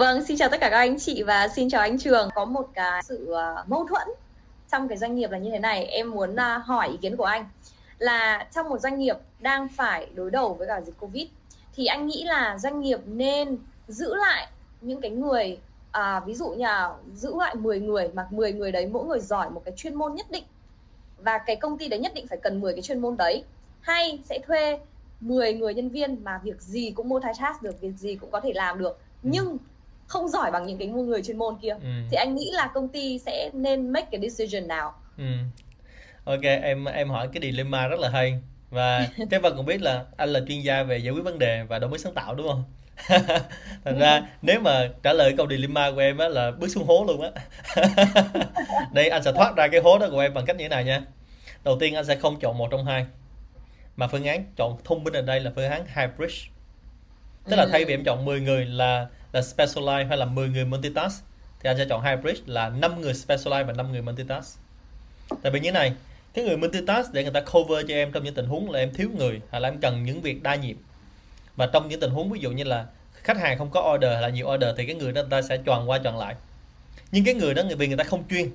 Vâng, xin chào tất cả các anh chị và xin chào anh Trường. Có một cái sự uh, mâu thuẫn trong cái doanh nghiệp là như thế này. Em muốn uh, hỏi ý kiến của anh là trong một doanh nghiệp đang phải đối đầu với cả dịch Covid thì anh nghĩ là doanh nghiệp nên giữ lại những cái người à, ví dụ như là giữ lại 10 người mà 10 người đấy mỗi người giỏi một cái chuyên môn nhất định và cái công ty đấy nhất định phải cần 10 cái chuyên môn đấy hay sẽ thuê 10 người nhân viên mà việc gì cũng multitask được việc gì cũng có thể làm được ừ. nhưng không giỏi bằng những cái người chuyên môn kia. Ừ. thì anh nghĩ là công ty sẽ nên make cái decision nào? Ừ. ok em em hỏi cái dilemma rất là hay. Và Thế Vân cũng biết là anh là chuyên gia về giải quyết vấn đề và đổi mới sáng tạo đúng không? Thành ra nếu mà trả lời câu dilemma của em á là bước xuống hố luôn á. Đây anh sẽ thoát ra cái hố đó của em bằng cách như thế này nha? Đầu tiên anh sẽ không chọn một trong hai mà phương án chọn thông minh ở đây là phương án hybrid. Tức là thay vì em chọn 10 người là là specialize hay là 10 người multitask, thì anh sẽ chọn hybrid là 5 người specialize và 5 người multitask. Tại vì như này, cái người multitask để người ta cover cho em trong những tình huống là em thiếu người hay là em cần những việc đa nhiệm. Và trong những tình huống ví dụ như là khách hàng không có order hay là nhiều order thì cái người đó người ta sẽ tròn qua tròn lại. Nhưng cái người đó người vì người ta không chuyên.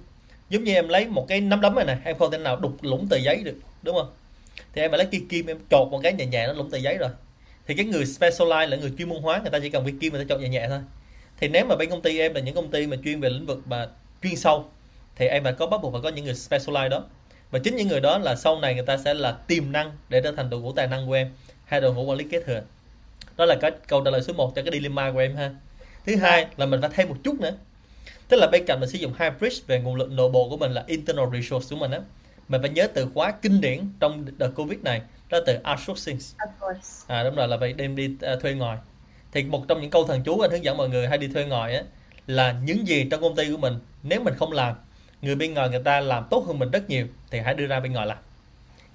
Giống như em lấy một cái nắm đấm này nè, em không thể nào đục lũng tờ giấy được, đúng không? Thì em phải lấy kim kim em chột một cái nhẹ nhẹ nó lũng tờ giấy rồi thì cái người specialize là người chuyên môn hóa người ta chỉ cần viên kim người ta chọn nhẹ nhẹ thôi. Thì nếu mà bên công ty em là những công ty mà chuyên về lĩnh vực mà chuyên sâu thì em phải có bắt buộc phải có những người specialize đó. Và chính những người đó là sau này người ta sẽ là tiềm năng để trở thành đội ngũ tài năng của em hay đội ngũ quản lý kế thừa. Đó là cái câu trả lời số 1 cho cái dilemma của em ha. Thứ hai là mình phải thêm một chút nữa. Tức là bên cạnh mình sử dụng hybrid về nguồn lực nội bộ của mình là internal resource của mình á mình phải nhớ từ khóa kinh điển trong đợt covid này đó là từ outsourcing. À đúng rồi là phải đem đi uh, thuê ngoài. Thì một trong những câu thần chú anh hướng dẫn mọi người hay đi thuê ngoài á là những gì trong công ty của mình nếu mình không làm người bên ngoài người ta làm tốt hơn mình rất nhiều thì hãy đưa ra bên ngoài làm.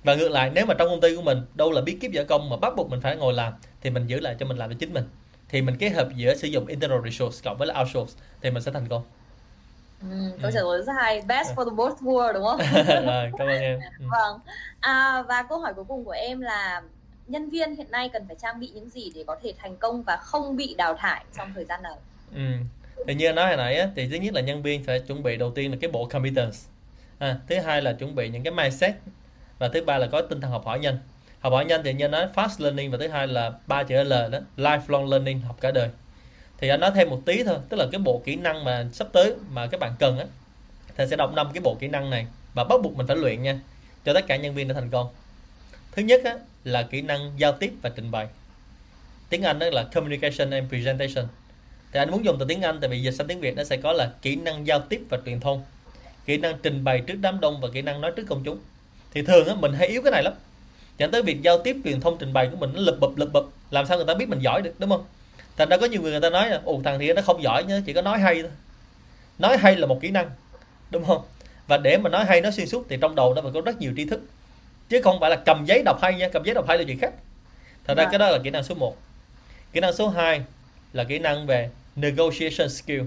Và ngược lại nếu mà trong công ty của mình đâu là bí kíp giả công mà bắt buộc mình phải ngồi làm thì mình giữ lại cho mình làm cho chính mình. Thì mình kết hợp giữa sử dụng internal resource cộng với là outsource thì mình sẽ thành công Ừ, câu trả lời rất hay best for the both world đúng không? rồi, cảm ơn em. Ừ. Vâng. À, và câu hỏi cuối cùng của em là nhân viên hiện nay cần phải trang bị những gì để có thể thành công và không bị đào thải trong thời gian này? Ừ. Thì như nói hồi nãy á, thì thứ nhất là nhân viên phải chuẩn bị đầu tiên là cái bộ competence. À, thứ hai là chuẩn bị những cái mindset và thứ ba là có tinh thần học hỏi nhanh học hỏi nhanh thì như nói fast learning và thứ hai là ba chữ L đó lifelong learning học cả đời thì anh nói thêm một tí thôi tức là cái bộ kỹ năng mà sắp tới mà các bạn cần á thì sẽ đọc năm cái bộ kỹ năng này. Và bắt buộc mình phải luyện nha cho tất cả nhân viên để thành công. Thứ nhất á, là kỹ năng giao tiếp và trình bày. Tiếng Anh đó là communication and presentation. Thì anh muốn dùng từ tiếng Anh tại vì dịch sang tiếng Việt nó sẽ có là kỹ năng giao tiếp và truyền thông. Kỹ năng trình bày trước đám đông và kỹ năng nói trước công chúng. Thì thường á mình hay yếu cái này lắm. Dẫn tới việc giao tiếp truyền thông trình bày của mình nó lập bập lập bập làm sao người ta biết mình giỏi được đúng không? Thành ra có nhiều người người ta nói là ồ thằng thì nó không giỏi nhá chỉ có nói hay thôi. Nói hay là một kỹ năng đúng không? Và để mà nói hay nó xuyên suốt thì trong đầu nó phải có rất nhiều tri thức. Chứ không phải là cầm giấy đọc hay nha cầm giấy đọc hay là chuyện khác. Thật ra dạ. cái đó là kỹ năng số 1 kỹ năng số 2 là kỹ năng về negotiation skill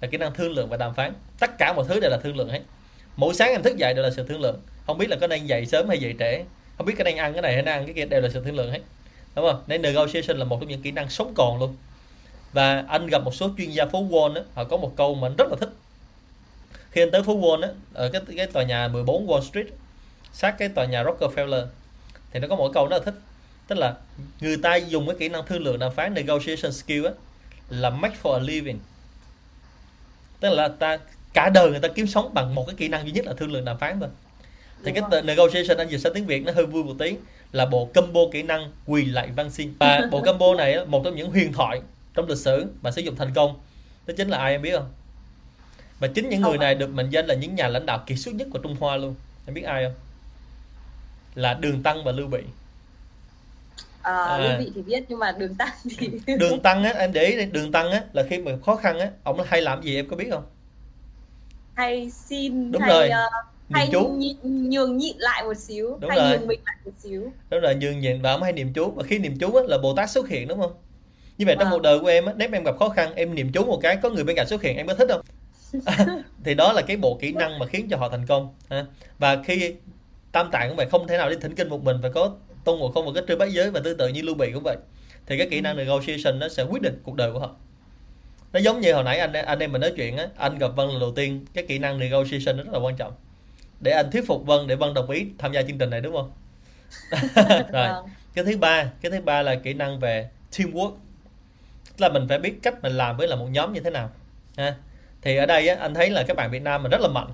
là kỹ năng thương lượng và đàm phán. Tất cả mọi thứ đều là thương lượng hết. Mỗi sáng em thức dậy đều là sự thương lượng. Không biết là có nên dậy sớm hay dậy trễ. Không biết có nên ăn cái này hay nên ăn cái kia đều là sự thương lượng hết đúng không? Nên negotiation là một trong những kỹ năng sống còn luôn. Và anh gặp một số chuyên gia phố Wall á họ có một câu mà anh rất là thích. Khi anh tới phố Wall á ở cái cái tòa nhà 14 Wall Street sát cái tòa nhà Rockefeller thì nó có một câu rất là thích. Tức là người ta dùng cái kỹ năng thương lượng đàm phán negotiation skill á là make for a living. Tức là ta cả đời người ta kiếm sống bằng một cái kỹ năng duy nhất là thương lượng đàm phán thôi. Thì cái rồi. negotiation anh dịch sang tiếng Việt nó hơi vui một tí là bộ combo kỹ năng quỳ lại văn xin. Và bộ combo này một trong những huyền thoại trong lịch sử và sử dụng thành công. Đó chính là ai em biết không? Và chính những người này được mệnh danh là những nhà lãnh đạo kiệt xuất nhất của Trung Hoa luôn. Em biết ai không? Là Đường Tăng và Lưu Bị. À, à, Lưu Bị thì biết nhưng mà Đường Tăng thì Đường Tăng á em để ý Đường Tăng á là khi mà khó khăn á ông hay làm gì em có biết không? Hay xin đúng hay, rồi. uh, hay chú. nhường, nhường nhịn lại một xíu đúng hay rồi. nhường mình lại một xíu. Đúng rồi nhường nhịn và ông hay niệm chú. Và khi niệm chú á, là bồ tát xuất hiện đúng không? Như vậy trong à. cuộc đời của em á, nếu em gặp khó khăn em niệm chú một cái có người bên cạnh xuất hiện em có thích không? Thì đó là cái bộ kỹ năng mà khiến cho họ thành công và khi tam tạng cũng vậy không thể nào đi thỉnh kinh một mình phải có tôn ngộ không và cái trư bát giới và tương tự như lưu bị cũng vậy thì cái kỹ năng ừ. negotiation nó sẽ quyết định cuộc đời của họ. Nó giống như hồi nãy anh anh em mình nói chuyện á anh gặp Vân lần đầu tiên cái kỹ năng negotiation nó rất là quan trọng để anh thuyết phục Vân để Vân đồng ý tham gia chương trình này đúng không? Rồi Vâng. cái thứ ba cái thứ ba là kỹ năng về teamwork. Tức là mình phải biết cách mình làm với là một nhóm như thế nào ha. Thì ở đây á, anh thấy là các bạn Việt Nam mình rất là mạnh.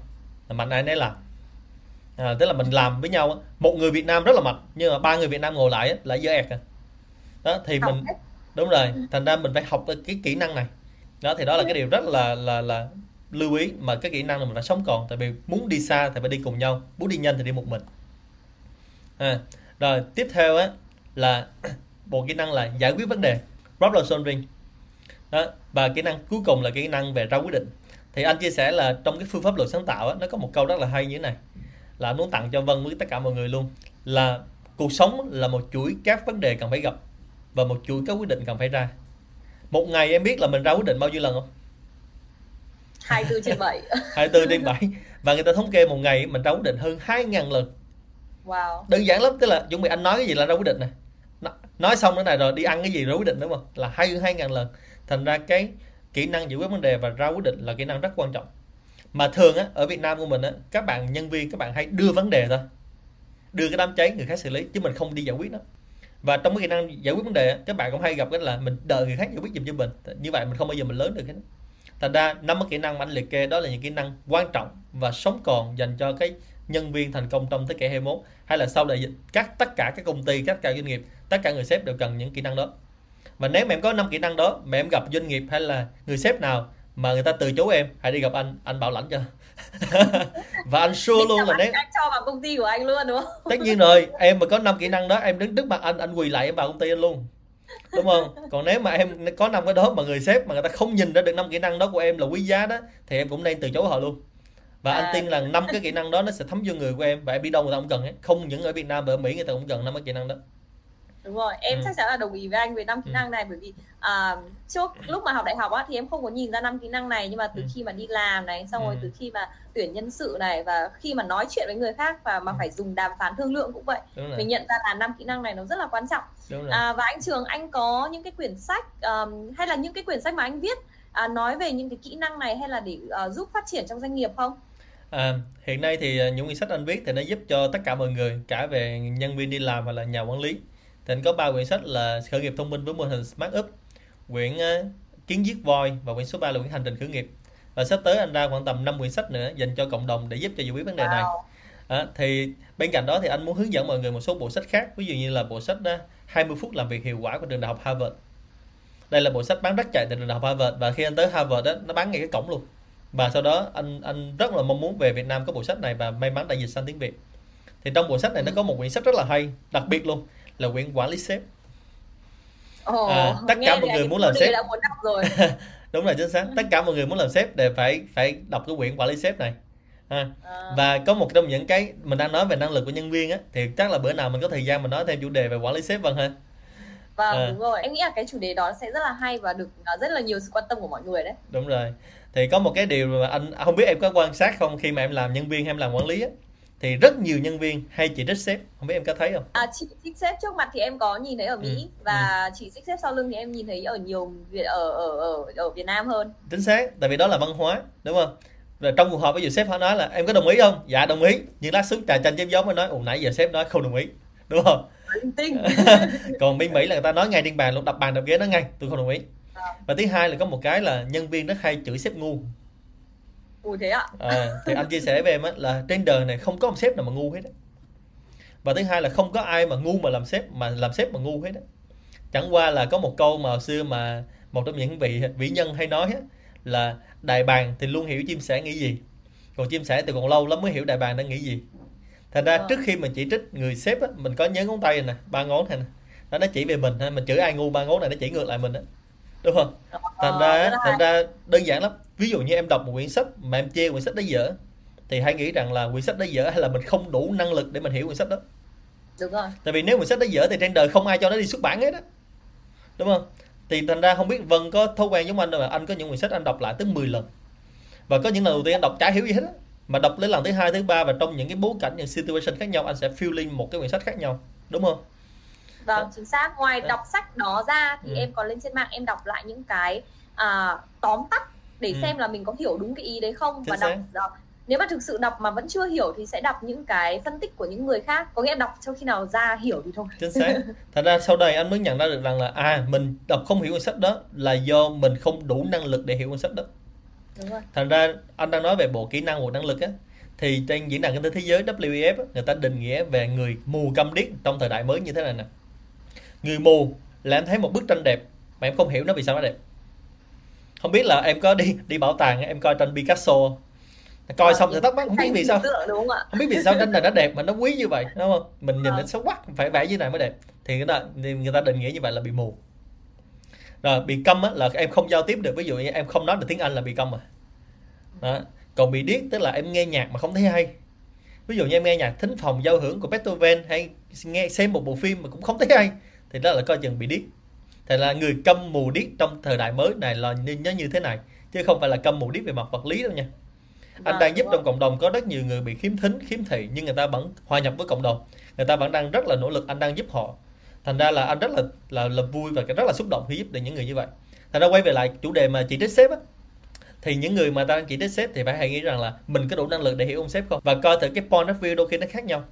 Là mạnh ai nấy làm à, tức là mình làm với nhau một người Việt Nam rất là mạnh nhưng mà ba người Việt Nam ngồi lại á, lại dở ẹt à. đó thì mình đúng rồi thành ra mình phải học cái kỹ năng này. Đó thì đó là cái điều rất là là là lưu ý mà cái kỹ năng là mình phải sống còn tại vì muốn đi xa thì phải đi cùng nhau muốn đi nhanh thì đi một mình. À, rồi tiếp theo á là bộ kỹ năng là giải quyết vấn đề problem solving. Đó và kỹ năng cuối cùng là kỹ năng về ra quyết định. Thì anh chia sẻ là trong cái phương pháp luật sáng tạo á, nó có một câu rất là hay như thế này là anh muốn tặng cho Vân với tất cả mọi người luôn là cuộc sống là một chuỗi các vấn đề cần phải gặp và một chuỗi các quyết định cần phải ra. Một ngày em biết là mình ra quyết định bao nhiêu lần không? 24 trên 7 24 trên 7 và người ta thống kê một ngày mình ra quyết định hơn 2.000 lần. Wow. Đơn giản lắm tức là chuẩn bị anh nói cái gì là ra quyết định này Nó- nói xong cái này rồi đi ăn cái gì ra quyết định đúng không? Là hai hai ngàn lần. Thành ra cái kỹ năng giải quyết vấn đề và ra quyết định là kỹ năng rất quan trọng. Mà thường á ở Việt Nam của mình á các bạn nhân viên các bạn hay đưa vấn đề thôi. Đưa cái đám cháy người khác xử lý chứ mình không đi giải quyết nó. Và trong cái kỹ năng giải quyết vấn đề á, các bạn cũng hay gặp cái là mình đợi người khác giải quyết giùm cho mình. Như vậy mình không bao giờ mình lớn được hết thành ra năm cái kỹ năng mà anh liệt kê đó là những kỹ năng quan trọng và sống còn dành cho cái nhân viên thành công trong thế kỷ 21 hay là sau đại dịch. Các tất cả các công ty tất cả doanh nghiệp tất cả người sếp đều cần những kỹ năng đó. Và nếu mà em có năm kỹ năng đó mà em gặp doanh nghiệp hay là người sếp nào mà người ta từ chối em hãy đi gặp anh anh bảo lãnh cho. Và anh sure luôn là nếu anh cho vào công ty của anh luôn đúng không? Tất nhiên rồi em mà có năm kỹ năng đó em đứng trước mặt anh anh quỳ lại em vào công ty anh luôn đúng không còn nếu mà em có năm cái đó mà người sếp mà người ta không nhìn ra được năm kỹ năng đó của em là quý giá đó thì em cũng nên từ chối họ luôn và anh À. tin rằng năm cái kỹ năng đó nó sẽ thấm vô người của em và em đi đâu người ta cũng cần ấy. không những ở Việt Nam mà ở Mỹ người ta cũng cần năm cái kỹ năng đó đúng rồi em Ừ. chắc chắn là đồng ý với anh về năm kỹ Ừ. năng này bởi vì à, trước lúc mà học đại học á thì em không có nhìn ra năm kỹ năng này nhưng mà từ Ừ. khi mà đi làm này xong rồi Ừ. từ khi mà tuyển nhân sự này và khi mà nói chuyện với người khác và mà phải dùng đàm phán thương lượng cũng vậy mình nhận ra là năm kỹ năng này nó rất là quan trọng à, và anh Trường anh có những cái quyển sách um, hay là những cái quyển sách mà anh viết à, nói về những cái kỹ năng này hay là để à, giúp phát triển trong doanh nghiệp không À, hiện nay thì à, những quyển sách anh viết thì nó giúp cho tất cả mọi người cả về nhân viên đi làm và là nhà quản lý thì anh có ba quyển sách là khởi nghiệp thông minh với mô hình Smart Up quyển à, kiến giết voi và quyển số 3 là quyển hành trình khởi nghiệp. Và sắp tới anh ra khoảng tầm 5 quyển sách nữa dành cho cộng đồng để giúp cho giải quyết vấn đề này. À, thì bên cạnh đó thì anh muốn hướng dẫn mọi người một số bộ sách khác ví dụ như là bộ sách à, 20 phút làm việc hiệu quả của trường đại học Harvard. Đây là bộ sách bán rất chạy tại trường đại học Harvard và khi anh tới Harvard đó, nó bán ngay cái cổng luôn. Và sau đó anh anh rất là mong muốn về Việt Nam có bộ sách này và may mắn đã dịch sang tiếng Việt. Thì trong bộ sách này nó có một quyển sách rất là hay đặc biệt luôn là quyển quản lý sếp. Ồ, À, tất cả mọi người muốn làm sếp. đọc rồi. Đúng là chính xác. Tất cả mọi người muốn làm sếp đều phải phải đọc cái quyển quản lý sếp này. À, và có một trong những cái mình đang nói về năng lực của nhân viên á thì chắc là bữa nào mình có thời gian mình nói thêm chủ đề về quản lý sếp vâng ha. Vâng à. đúng rồi. Em nghĩ là cái chủ đề đó sẽ rất là hay và được à, rất là nhiều sự quan tâm của mọi người đấy. Đúng rồi. Thì có một cái điều mà anh không biết em có quan sát không khi mà em làm nhân viên hay em làm quản lý á thì rất nhiều nhân viên hay chỉ trích sếp. Không biết em có thấy không? À, chị trích xếp trước mặt thì em có nhìn thấy ở Mỹ. Ừ, và chị trích xếp sau lưng thì em nhìn thấy ở nhiều Việt ở ở ở ở Việt Nam hơn. chính xác tại vì đó là văn hóa đúng không? Rồi trong cuộc họp ví dụ sếp họ nói là em có đồng ý không? Dạ đồng ý. Nhưng lát xuống trà chanh chém gió mới nói ồ nãy giờ sếp nói không đồng ý. Đúng không? Còn bên mỹ là người ta nói ngay trên bàn luôn đập bàn đập ghế nói ngay tôi không đồng ý. Ờ. và thứ hai là có một cái là nhân viên rất hay chửi sếp ngu Ủa thế ạ? à, thì anh chia sẻ với em á là trên đời này không có một sếp nào mà ngu hết á. Và thứ hai là không có ai mà ngu mà làm sếp mà làm sếp mà ngu hết á. Chẳng qua là có một câu mà hồi xưa mà một trong những vị vĩ nhân hay nói á, là đại bàng thì luôn hiểu chim sẻ nghĩ gì còn chim sẻ thì còn lâu lắm mới hiểu đại bàng đang nghĩ gì. Thành ra Ờ. trước khi mình chỉ trích người sếp á mình có nhớ ngón tay này nè ba ngón này nè đó nó chỉ về mình ha mình chửi ai ngu ba ngón này nó chỉ ngược lại mình á. Đúng không? Thành Ờ, ra rất là thành ra đơn giản lắm ví dụ như em đọc một quyển sách mà em chê quyển sách đó dở thì hãy nghĩ rằng là quyển sách đó dở hay là mình không đủ năng lực để mình hiểu quyển sách đó Đúng rồi. tại vì nếu quyển sách đó dở thì trên đời không ai cho nó đi xuất bản hết á đúng không thì thành ra không biết Vân có thói quen giống anh đâu mà anh có những quyển sách anh đọc lại tới 10 lần và có những lần đầu tiên anh đọc chả hiểu gì hết á mà đọc đến lần thứ hai thứ ba và trong những cái bối cảnh những situation khác nhau anh sẽ feeling một cái quyển sách khác nhau đúng không Vâng, chính xác. Ngoài Ờ. đọc sách đó ra thì Ừ. em còn lên trên mạng em đọc lại những cái à, tóm tắt để Ừ. xem là mình có hiểu đúng cái ý đấy không Chính và đọc đọc nếu mà thực sự đọc mà vẫn chưa hiểu thì sẽ đọc những cái phân tích của những người khác. Có nghĩa đọc cho khi nào ra hiểu thì thôi. Chính xác. Thành ra sau đây anh mới nhận ra được rằng là à mình đọc không hiểu cuốn sách đó là do mình không đủ năng lực để hiểu cuốn sách đó. Đúng rồi. Thành ra anh đang nói về bộ kỹ năng của năng lực á thì trên diễn đàn kinh tế thế giới WEF á, người ta định nghĩa về người mù câm điếc trong thời đại mới như thế này nè. Người mù là em thấy một bức tranh đẹp mà em không hiểu nó vì sao nó đẹp không biết là em có đi đi bảo tàng em coi tranh Picasso coi xong thì thắc mắc không biết vì sao. tượng đúng không không biết vì sao tranh này nó đẹp mà nó quý như vậy đúng không? Mình nhìn Ờ. nó xấu quá phải vẽ như này mới đẹp. Thì người ta thì người ta định nghĩa như vậy là bị mù. Rồi bị câm á, là em không giao tiếp được. Ví dụ như em không nói được tiếng Anh là bị câm à. Đó. còn bị điếc tức là em nghe nhạc mà không thấy hay. Ví dụ như em nghe nhạc thính phòng giao hưởng của Beethoven hay nghe xem một bộ phim mà cũng không thấy hay thì đó là coi chừng bị điếc thì là người câm mù điếc trong thời đại mới này là như- nó như thế này chứ không phải là câm mù điếc về mặt vật lý đâu nha. Anh Vâng, đang giúp trong cộng đồng có rất nhiều người bị khiếm thính khiếm thị nhưng người ta vẫn hòa nhập với cộng đồng. Người ta vẫn đang rất là nỗ lực anh đang giúp họ. Thành ra là anh rất là là là vui và rất là xúc động khi giúp được những người như vậy. Thành ra quay về lại chủ đề mà chỉ trích sếp á. Thì những người mà ta đang chỉ trích sếp thì phải hãy nghĩ rằng là mình có đủ năng lực để hiểu ông sếp không? Và coi thử cái point of view đôi khi nó khác nhau.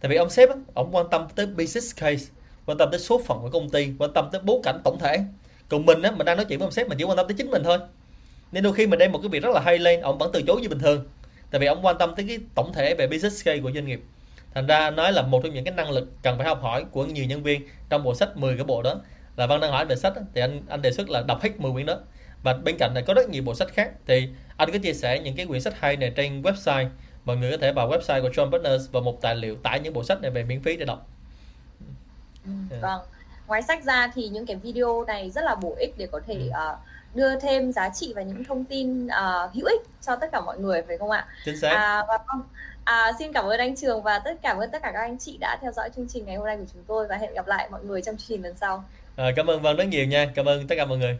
Tại vì ông sếp á ông quan tâm tới business case quan tâm tới số phận của công ty, quan tâm tới bối cảnh tổng thể. Còn mình á, mình đang nói chuyện với ông sếp mình chỉ quan tâm tới chính mình thôi. Nên đôi khi mình đem một cái việc rất là hay lên, ông vẫn từ chối như bình thường. Tại vì ông quan tâm tới cái tổng thể về business case của doanh nghiệp. Thành ra nói là một trong những cái năng lực cần phải học hỏi của nhiều nhân viên trong bộ sách 10 cái bộ đó. Là văn đang hỏi về sách thì anh anh đề xuất là đọc hết 10 quyển đó. Và bên cạnh này có rất nhiều bộ sách khác. Thì anh có chia sẻ những cái quyển sách hay này trên website. Mọi người có thể vào website của John Partners và một tài liệu tải những bộ sách này về miễn phí để đọc. Ừ, Yeah. Vâng. Ngoài sách ra thì những cái video này rất là bổ ích để có thể Ừ. ờ, đưa thêm giá trị và những thông tin ờ, hữu ích cho tất cả mọi người phải không ạ? chính xác À, và vâng. À, xin cảm ơn anh Trường và tất cảm ơn tất cả các anh chị đã theo dõi chương trình ngày hôm nay của chúng tôi và hẹn gặp lại mọi người trong chương trình lần sau. à, cảm ơn Vân rất nhiều nha cảm ơn tất cả mọi người